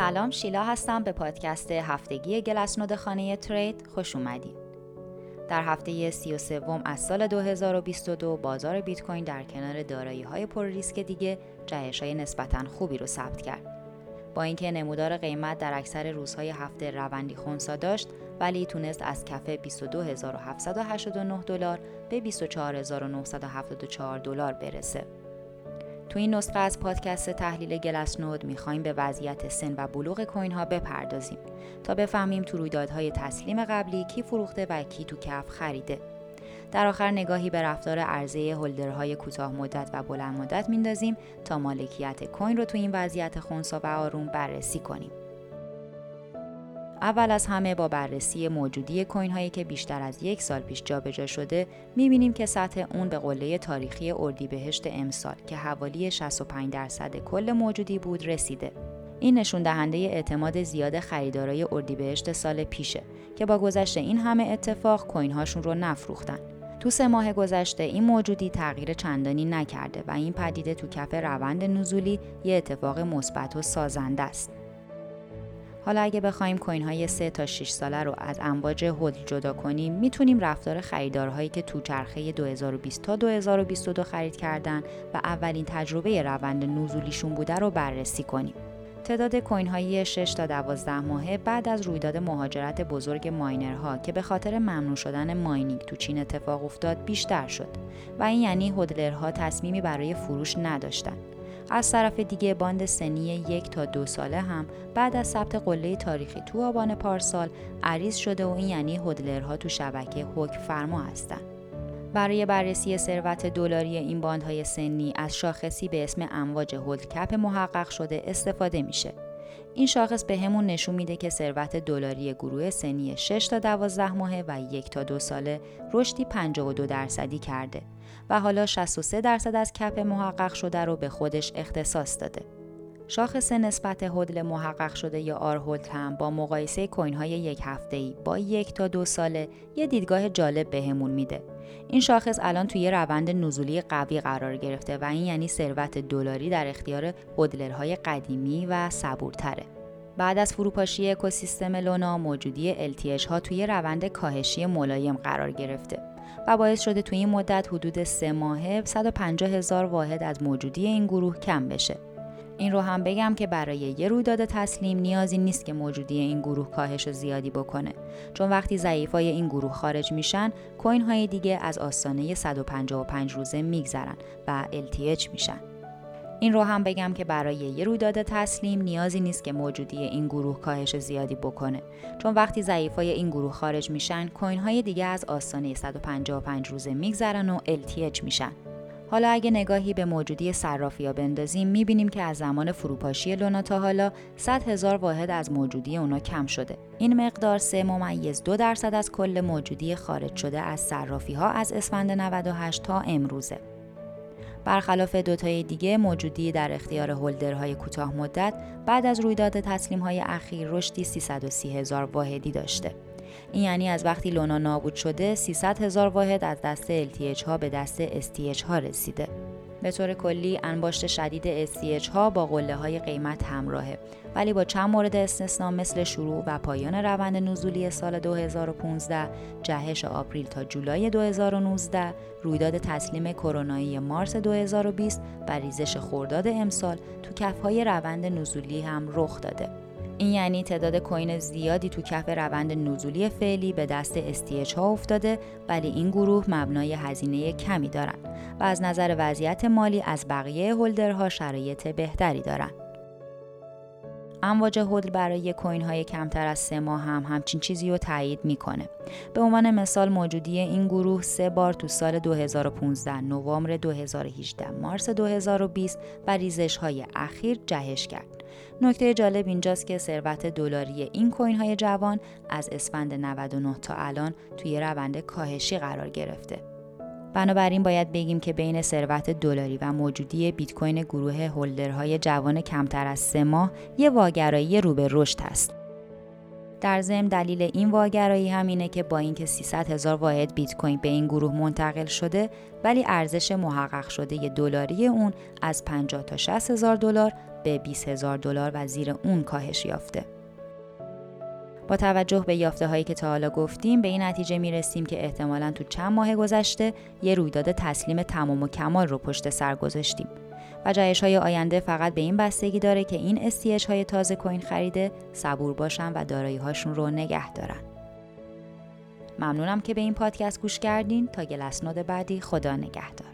سلام شیلا هستم به پادکست هفتگی گلسنود خانه ترید خوش اومدید. در هفته 33 از سال 2022 بازار بیت کوین در کنار دارایی های پر ریسک دیگه جهش های نسبتا خوبی رو ثبت کرد. با اینکه نمودار قیمت در اکثر روزهای هفته روندی خونسا داشت ولی تونست از کف 22789 دلار به 24974 دلار برسه. تو این نسخه از پادکست تحلیل گلس نود می‌خوایم به وضعیت سن و بلوغ کوین ها بپردازیم تا بفهمیم تو رویدادهای تسلیم قبلی کی فروخته و کی تو کف خریده. در آخر نگاهی به رفتار عرضه هولدرهای کوتاه مدت و بلند مدت میندازیم تا مالکیت کوین رو تو این وضعیت خونسا و آروم بررسی کنیم. اول از همه با بررسی موجودی کوین هایی که بیشتر از یک سال پیش جابجا شده می‌بینیم که سطح اون به قله تاریخی اردیبهشت امسال که حوالی 65 درصد کل موجودی بود رسیده. این نشون دهنده اعتماد زیاد خریدارای اردیبهشت سال پیشه که با گذشت این همه اتفاق کوین هاشون رو نفروختن. تو سه ماه گذشته این موجودی تغییر چندانی نکرده و این پدیده تو کف روند نزولی یه اتفاق مثبت و سازنده است. حالا اگه بخوایم کوین های 3 تا 6 ساله رو از امواج هولد جدا کنیم می‌تونیم رفتار خریدارهایی که تو چرخه 2020 تا 2022 خرید کردن و اولین تجربه روند نزولیشون بوده رو بررسی کنیم. تعداد کوین های 6 تا 12 ماهه بعد از رویداد مهاجرت بزرگ ماینرها که به خاطر ممنوع شدن ماینینگ تو چین اتفاق افتاد بیشتر شد و این یعنی هودلرها تصمیمی برای فروش نداشتند. از طرف دیگه باند سنی یک تا دو ساله هم بعد از ثبت قله تاریخی تو آبان پارسال عریض شده و این یعنی هودلرها تو شبکه حکم فرما هستند. برای بررسی ثروت دلاری این باندهای سنی از شاخصی به اسم امواج هولد کپ محقق شده استفاده میشه. این شاخص به همون نشون میده که ثروت دلاری گروه سنی 6 تا 12 ماهه و یک تا دو ساله رشدی 52 درصدی کرده و حالا 63 درصد از کپ محقق شده رو به خودش اختصاص داده. شاخص نسبت هدل محقق شده یا آر هولد هم با مقایسه کوین های یک هفته ای با یک تا دو ساله یه دیدگاه جالب بهمون میده. این شاخص الان توی روند نزولی قوی قرار گرفته و این یعنی ثروت دلاری در اختیار هدلرهای قدیمی و صبورتره. بعد از فروپاشی اکوسیستم لونا موجودی LTH ها توی روند کاهشی ملایم قرار گرفته و باعث شده توی این مدت حدود سه ماهه 150 هزار واحد از موجودی این گروه کم بشه. این رو هم بگم که برای یه رویداد تسلیم نیازی نیست که موجودی این گروه کاهش زیادی بکنه. چون وقتی ضعیفای این گروه خارج میشن کوین های دیگه از آستانه 155 روزه میگذرن و LTH میشن. این رو هم بگم که برای یه رویداد تسلیم نیازی نیست که موجودی این گروه کاهش زیادی بکنه. چون وقتی ضعیفای این گروه خارج میشن کوین های دیگه از آستانه 155 روزه میگذرن و LTH میشن. حالا اگه نگاهی به موجودی صرافیا بندازیم می‌بینیم که از زمان فروپاشی لونا تا حالا 100 هزار واحد از موجودی اونا کم شده. این مقدار 3 ممیز دو درصد از کل موجودی خارج شده از صرافی ها از اسفند 98 تا امروزه. برخلاف دوتای دیگه موجودی در اختیار هولدرهای کوتاه مدت بعد از رویداد تسلیم های اخیر رشدی 330 هزار واحدی داشته. این یعنی از وقتی لونا نابود شده 300 هزار واحد از دست LTH ها به دست STH ها رسیده. به طور کلی انباشت شدید STH ها با قله های قیمت همراهه ولی با چند مورد استثنا مثل شروع و پایان روند نزولی سال 2015 جهش آپریل تا جولای 2019 رویداد تسلیم کرونایی مارس 2020 و ریزش خورداد امسال تو کفهای روند نزولی هم رخ داده این یعنی تعداد کوین زیادی تو کف روند نزولی فعلی به دست STH ها افتاده ولی این گروه مبنای هزینه کمی دارن و از نظر وضعیت مالی از بقیه هولدرها شرایط بهتری دارن. امواج هولد برای کوین های کمتر از سه ماه هم همچین چیزی رو تایید می‌کنه. به عنوان مثال موجودی این گروه سه بار تو سال 2015 نوامبر 2018 مارس 2020 و ریزش های اخیر جهش کرد. نکته جالب اینجاست که ثروت دلاری این کوین های جوان از اسفند 99 تا الان توی روند کاهشی قرار گرفته. بنابراین باید بگیم که بین ثروت دلاری و موجودی بیت کوین گروه هولدرهای جوان کمتر از سه ماه یه واگرایی رو به رشد هست. در ضمن دلیل این واگرایی هم اینه که با اینکه 300 هزار واحد بیت کوین به این گروه منتقل شده ولی ارزش محقق شده دلاری اون از 50 تا 60 هزار دلار به 20 هزار دلار و زیر اون کاهش یافته. با توجه به یافته هایی که تا حالا گفتیم به این نتیجه می رسیم که احتمالا تو چند ماه گذشته یه رویداد تسلیم تمام و کمال رو پشت سر گذاشتیم و جایش های آینده فقط به این بستگی داره که این استیش های تازه کوین خریده صبور باشن و دارایی هاشون رو نگه دارن. ممنونم که به این پادکست گوش کردین تا گلسنود بعدی خدا نگهدار.